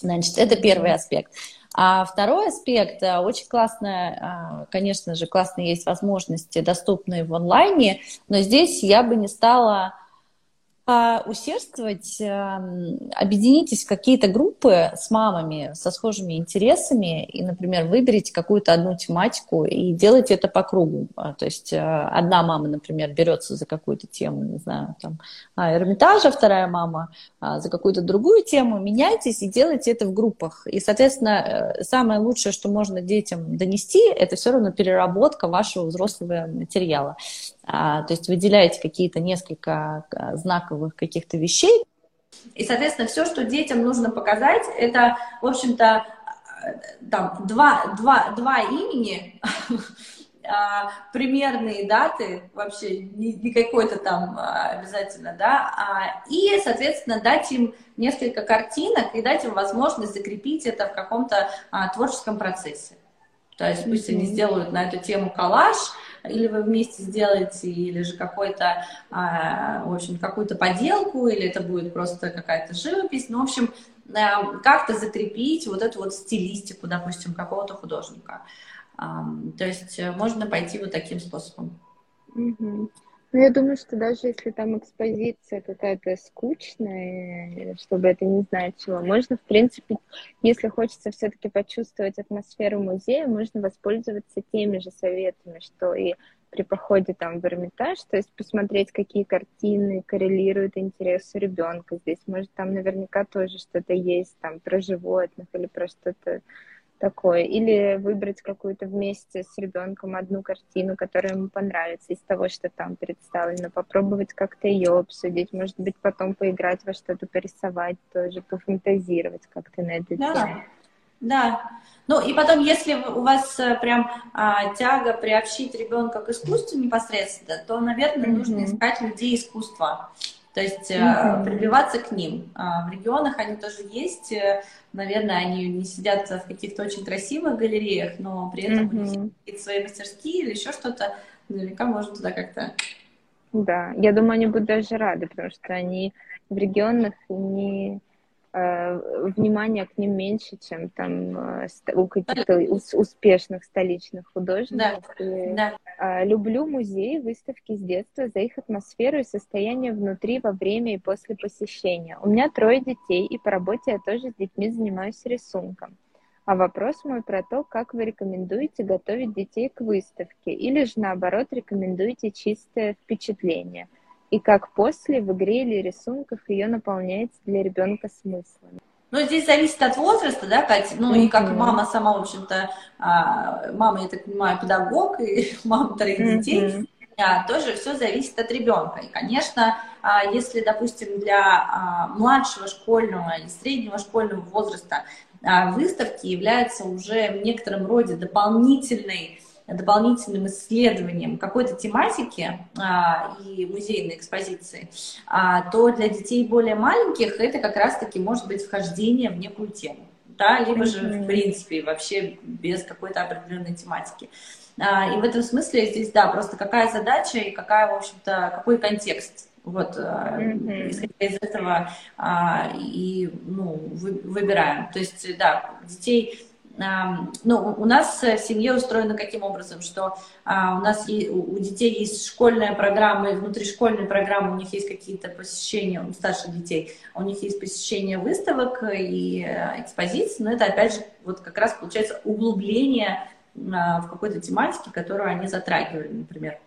Значит, это первый аспект. А второй аспект, э, очень классно, э, конечно же, классные есть возможности, доступные в онлайне, но здесь я бы не стала а, усердствовать, эм, объединитесь в какие-то группы с мамами со схожими интересами и, например, выберите какую-то одну тематику и делайте это по кругу. А, то есть э, одна мама, например, берется за какую-то тему, не знаю, там, а, Эрмитажа, вторая мама за какую-то другую тему, меняйтесь и делайте это в группах. И, соответственно, э, самое лучшее, что можно детям донести, это все равно переработка вашего взрослого материала. А, то есть выделяете какие-то несколько а, знаковых каких-то вещей. И, соответственно, все, что детям нужно показать, это, в общем-то, там, два, два, два имени, [LAUGHS] а, примерные даты, вообще не, не какой-то там обязательно, да, и, соответственно, дать им несколько картинок и дать им возможность закрепить это в каком-то творческом процессе. То есть пусть mm-hmm. они сделают на эту тему коллаж, или вы вместе сделаете, или же какой-то, а, в общем, какую-то поделку, или это будет просто какая-то живопись. Ну, в общем, как-то закрепить вот эту вот стилистику, допустим, какого-то художника. То есть э, можно пойти вот таким способом. Угу. Ну, я думаю, что даже если там экспозиция какая-то скучная, чтобы это не значило, можно, в принципе, если хочется все-таки почувствовать атмосферу музея, можно воспользоваться теми же советами, что и при походе там в Эрмитаж, то есть посмотреть, какие картины коррелируют интересу ребенка. Здесь, может, там наверняка тоже что-то есть там про животных или про что-то такое. Или выбрать какую-то вместе с ребенком одну картину, которая ему понравится из того, что там представлено. Попробовать как-то ее обсудить. Может быть, потом поиграть во что-то, порисовать тоже, пофантазировать как-то на эту да. тему. Да. Ну и потом, если у вас э, прям а, тяга приобщить ребенка к искусству непосредственно, то, наверное, mm-hmm. нужно искать людей искусства. То есть mm-hmm. прибиваться к ним. А, в регионах они тоже есть. Э, наверное, они не сидят в каких-то очень красивых галереях, но при этом mm-hmm. у них какие-то свои мастерские или еще что-то. Наверняка можно туда как-то... Да, я думаю, они будут даже рады, потому что они в регионах не внимания к ним меньше, чем там э, у каких-то успешных столичных художников. Да. И, да. А, люблю музеи, выставки с детства за их атмосферу и состояние внутри, во время и после посещения. У меня трое детей, и по работе я тоже с детьми занимаюсь рисунком. А вопрос мой про то, как вы рекомендуете готовить детей к выставке, или же наоборот рекомендуете чистое впечатление – и как после в игре или рисунках ее наполняется для ребенка смыслом. Ну, здесь зависит от возраста, да, Катя? Ну, mm-hmm. и как мама сама, в общем-то, а, мама, я так понимаю, педагог, и [LAUGHS] мама троих mm-hmm. детей, а, тоже все зависит от ребенка. И, конечно, а, если, допустим, для младшего школьного и среднего школьного возраста выставки являются уже в некотором роде дополнительной дополнительным исследованием какой-то тематики а, и музейной экспозиции, а, то для детей более маленьких это как раз-таки может быть вхождение в некую тему. Да, либо же, в принципе, вообще без какой-то определенной тематики. А, и в этом смысле здесь, да, просто какая задача и какая, в общем-то, какой контекст вот, mm-hmm. исходя из этого а, и ну, вы, выбираем. То есть, да, детей ну, у нас в семье устроено каким образом, что а, у нас есть, у детей есть школьная программа, и внутри школьной программы у них есть какие-то посещения, у старших детей, у них есть посещение выставок и э, экспозиций, но это, опять же, вот как раз получается углубление а, в какой-то тематике, которую они затрагивали, например.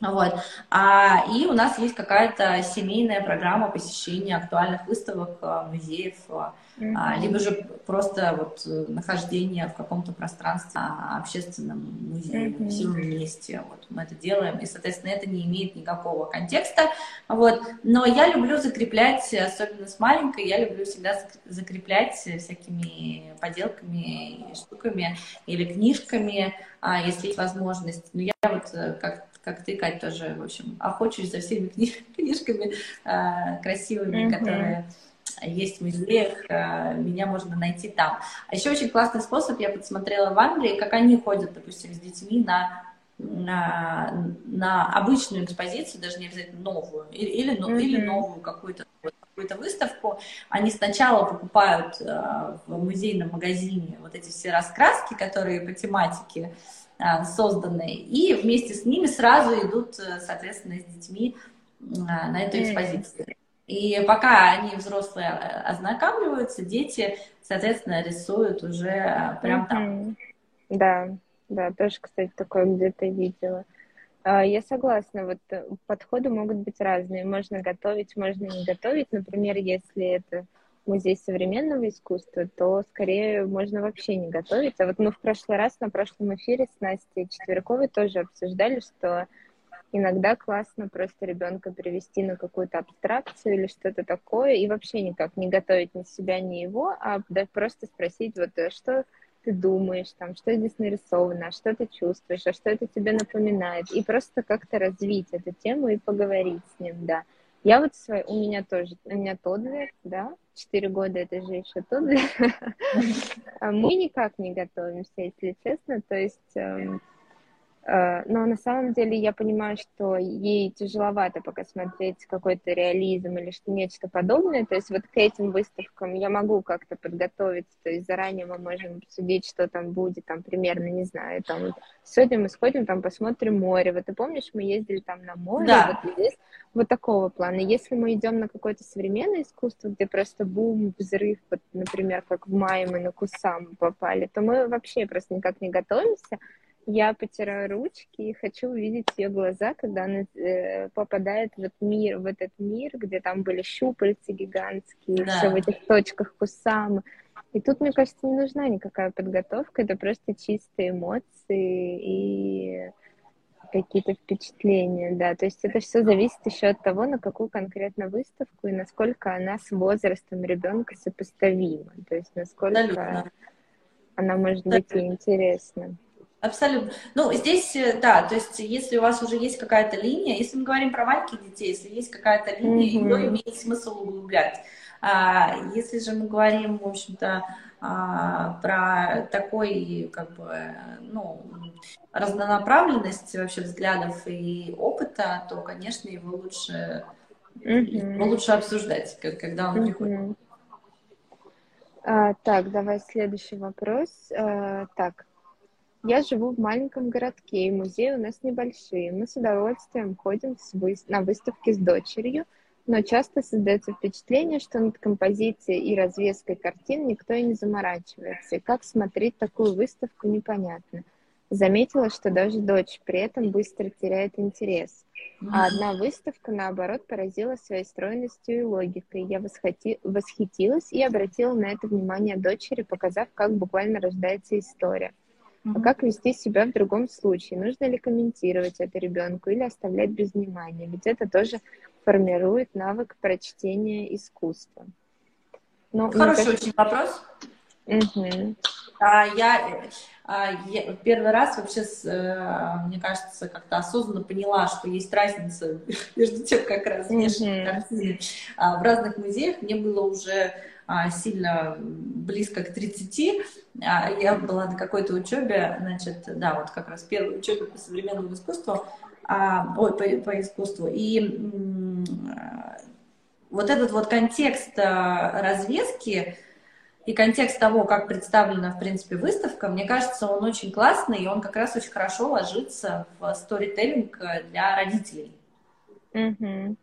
Вот. А, и у нас есть какая-то семейная программа посещения актуальных выставок, а, музеев, mm-hmm. либо же просто вот э, нахождение в каком-то пространстве а, общественном музее, mm-hmm. всем месте. Вот мы это делаем, и, соответственно, это не имеет никакого контекста. Вот. Но я люблю закреплять, особенно с маленькой, я люблю всегда закреплять всякими поделками, штуками или книжками, если есть возможность. Но я вот э, как как ты, Кать, тоже, в общем, охочусь за всеми [LAUGHS] книжками э, красивыми, mm-hmm. которые есть в музеях, э, меня можно найти там. А еще очень классный способ, я подсмотрела в Англии, как они ходят, допустим, с детьми на на, на обычную экспозицию, даже не обязательно новую, или, или, mm-hmm. или новую какую-то какую-то выставку, они сначала покупают э, в музейном магазине вот эти все раскраски, которые по тематике созданы, и вместе с ними сразу идут, э, соответственно, с детьми э, на эту экспозицию. И пока они взрослые э, ознакомливаются, дети, соответственно, рисуют уже э, прям там. Да, да, тоже, кстати, такое где-то видела. А, я согласна, вот э, подходы могут быть разные. Можно готовить, можно не готовить. Например, если это музей современного искусства, то скорее можно вообще не готовить. А вот мы в прошлый раз на прошлом эфире с Настей Четверковой тоже обсуждали, что иногда классно просто ребенка привести на какую-то абстракцию или что-то такое, и вообще никак не готовить ни себя, ни его, а просто спросить, вот э, что ты думаешь, там, что здесь нарисовано, а что ты чувствуешь, а что это тебе напоминает, и просто как-то развить эту тему и поговорить с ним, да. Я вот свой, у меня тоже, у меня Тоддлер, да, четыре года это же еще Тоддлер. А мы никак не готовимся, если честно, то есть эм, но на самом деле я понимаю, что ей тяжеловато пока смотреть какой-то реализм или что нечто подобное. То есть вот к этим выставкам я могу как-то подготовиться, то есть заранее мы можем судить, что там будет, там примерно, не знаю, там сегодня мы сходим, там посмотрим море. Вот ты помнишь, мы ездили там на море, да. вот здесь вот такого плана. Если мы идем на какое-то современное искусство, где просто бум, взрыв, вот, например, как в мае мы на Кусам попали, то мы вообще просто никак не готовимся, я потираю ручки и хочу увидеть ее глаза, когда она э, попадает в этот мир, в этот мир, где там были щупальцы гигантские, да. все в этих точках Кусамы. И тут, мне кажется, не нужна никакая подготовка, это просто чистые эмоции и какие-то впечатления, да. То есть это все зависит еще от того, на какую конкретно выставку и насколько она с возрастом ребенка сопоставима. То есть насколько Абсолютно. она может быть и интересна. Абсолютно. Ну, здесь, э, да, то есть, если у вас уже есть какая-то линия, если мы говорим про маленьких детей, если есть какая-то линия, mm-hmm. ее имеет смысл углублять. А, если же мы говорим, в общем-то, а, про такой, как бы, ну, разнонаправленность вообще взглядов и опыта, то, конечно, его лучше, mm-hmm. его лучше обсуждать, когда он mm-hmm. приходит. А, так, давай следующий вопрос. А, так, я живу в маленьком городке, и музеи у нас небольшие. Мы с удовольствием ходим с вы... на выставки с дочерью, но часто создается впечатление, что над композицией и развеской картин никто и не заморачивается. И как смотреть такую выставку, непонятно. Заметила, что даже дочь при этом быстро теряет интерес. А одна выставка, наоборот, поразила своей стройностью и логикой. Я восхоти... восхитилась и обратила на это внимание дочери, показав, как буквально рождается история. А как вести себя в другом случае? Нужно ли комментировать это ребенку или оставлять без внимания? Ведь это тоже формирует навык прочтения искусства. Но, Хороший кажется... очень вопрос. Угу. А, я, а, я первый раз вообще, с, э, мне кажется, как-то осознанно поняла, что есть разница [LAUGHS] между тем, как развешаны угу. картины а, в разных музеях. Мне было уже а, сильно близко к 30. А, я была на какой-то учебе, значит, да, вот как раз первой учебе по современному искусству, а, ой, по, по искусству. И вот этот вот контекст а, развески и контекст того, как представлена, в принципе, выставка, мне кажется, он очень классный, и он как раз очень хорошо ложится в сторителлинг для родителей. Mm-hmm.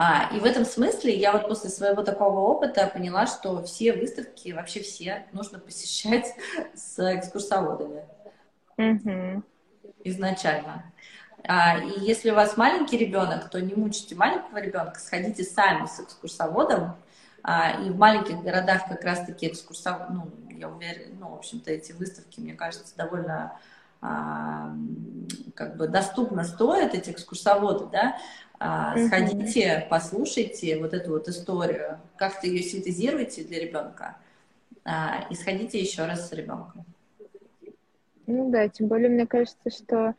А, и в этом смысле я вот после своего такого опыта поняла, что все выставки, вообще все, нужно посещать [LAUGHS] с экскурсоводами. Mm-hmm. Изначально. А, и если у вас маленький ребенок, то не мучите маленького ребенка, сходите сами с экскурсоводом. А, и в маленьких городах как раз-таки экскурсовод, ну, я уверена, ну, в общем-то, эти выставки, мне кажется, довольно а, как бы доступно стоят эти экскурсоводы, да, а, сходите, послушайте вот эту вот историю, как-то ее синтезируйте для ребенка, а, и сходите еще раз с ребенком. Ну да, тем более мне кажется, что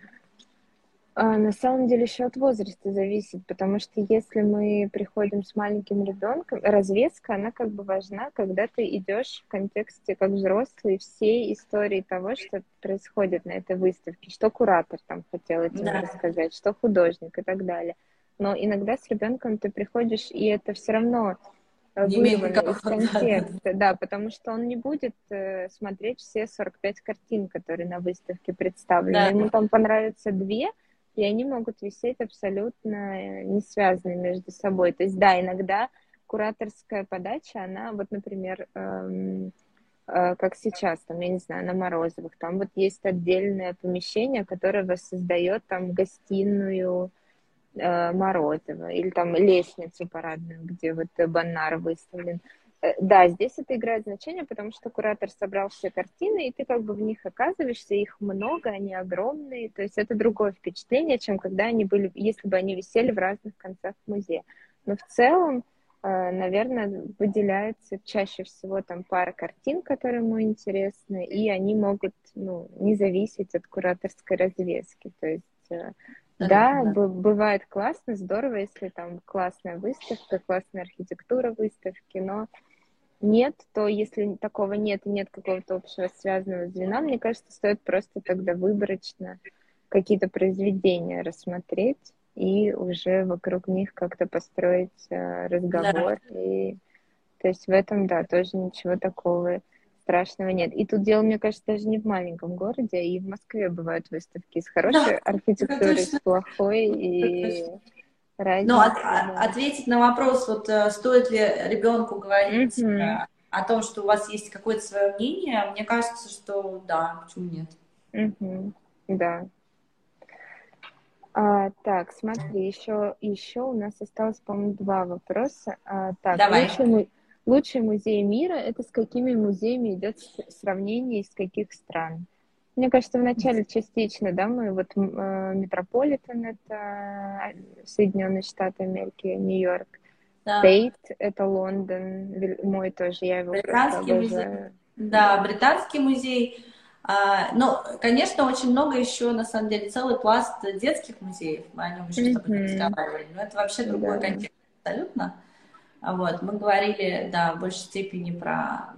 а, на самом деле еще от возраста зависит, потому что если мы приходим с маленьким ребенком, развеска, она как бы важна, когда ты идешь в контексте как взрослый всей истории того, что происходит на этой выставке, что куратор там хотел этим да. рассказать, что художник и так далее но иногда с ребенком ты приходишь, и это все равно э, вырвано из контекста, да, потому что он не будет э, смотреть все 45 картин, которые на выставке представлены. Да. Ему там понравятся две, и они могут висеть абсолютно э, не связанные между собой. То есть, да, иногда кураторская подача, она вот, например, эм, э, как сейчас, там, я не знаю, на Морозовых, там вот есть отдельное помещение, которое воссоздает там гостиную, Морозова, или там лестницу парадную, где вот Баннар выставлен. Э, да, здесь это играет значение, потому что куратор собрал все картины, и ты как бы в них оказываешься, их много, они огромные, то есть это другое впечатление, чем когда они были, если бы они висели в разных концах музея. Но в целом, э, наверное, выделяется чаще всего там пара картин, которые ему интересны, и они могут ну, не зависеть от кураторской развески. То есть э, да, да. бывает классно, здорово, если там классная выставка, классная архитектура выставки, но нет, то если такого нет и нет какого-то общего связанного звена, мне кажется, стоит просто тогда выборочно какие-то произведения рассмотреть и уже вокруг них как-то построить э, разговор. Да. И, то есть в этом, да, тоже ничего такого страшного нет. И тут дело, мне кажется, даже не в маленьком городе, а и в Москве бывают выставки с хорошей да, архитектурой, с плохой, и разница. Но от, да. ответить на вопрос, вот э, стоит ли ребенку говорить mm-hmm. о том, что у вас есть какое-то свое мнение, мне кажется, что да, почему нет? Mm-hmm. Да, а, так, смотри, еще, еще у нас осталось, по-моему, два вопроса. А, так, Давай. Лучший, лучший музей мира это с какими музеями идет сравнение из каких стран? Мне кажется, вначале частично, да, мы вот э, Метрополитен это Соединенные Штаты Америки, Нью-Йорк. Да. Стейт это Лондон, мой тоже, я его Британский музей. Да, британский музей. А, ну, конечно, очень много еще, на самом деле, целый пласт детских музеев. Мы о нем еще mm-hmm. с тобой разговаривали. Но это вообще другой yeah. контекст абсолютно. Вот, мы говорили, да, в большей степени про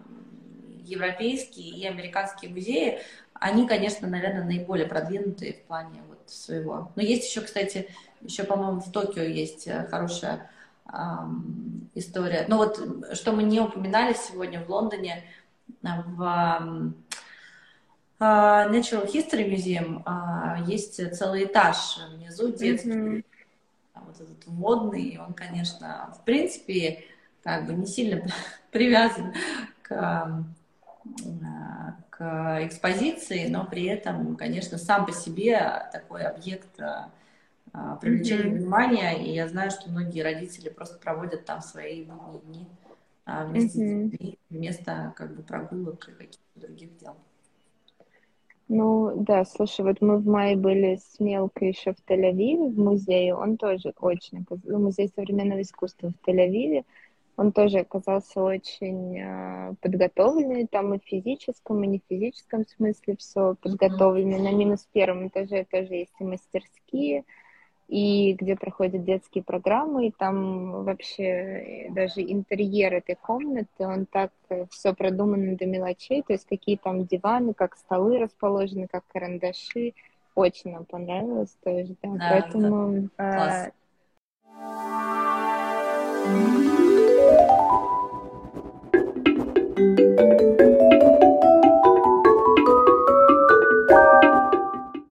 европейские и американские музеи. Они, конечно, наверное, наиболее продвинутые в плане вот своего. Но есть еще, кстати, еще, по-моему, в Токио есть э, хорошая эм, история. Но вот, что мы не упоминали сегодня в Лондоне, в а, Natural History Museum а, есть целый этаж внизу детский, mm-hmm. Вот этот водный, он, конечно, в принципе, как бы не сильно [LAUGHS] привязан к, а, к экспозиции, но при этом, конечно, сам по себе такой объект привлечения mm-hmm. внимания, и я знаю, что многие родители просто проводят там свои будние дни вместе mm-hmm. с детьми, вместо как бы прогулок и каких-то других дел. Ну, да, слушай, вот мы в мае были с Мелкой еще в Тель-Авиве, в музее, он тоже очень, ну, музей современного искусства в Тель-Авиве, он тоже оказался очень э, подготовленный, там и в физическом, и не в физическом смысле все подготовлено. На минус первом этаже тоже есть и мастерские, и где проходят детские программы, и там вообще э, даже интерьер этой комнаты, он так э, все продумано до мелочей, то есть какие там диваны, как столы расположены, как карандаши, очень нам понравилось тоже, да, да поэтому... Да. Класс. А...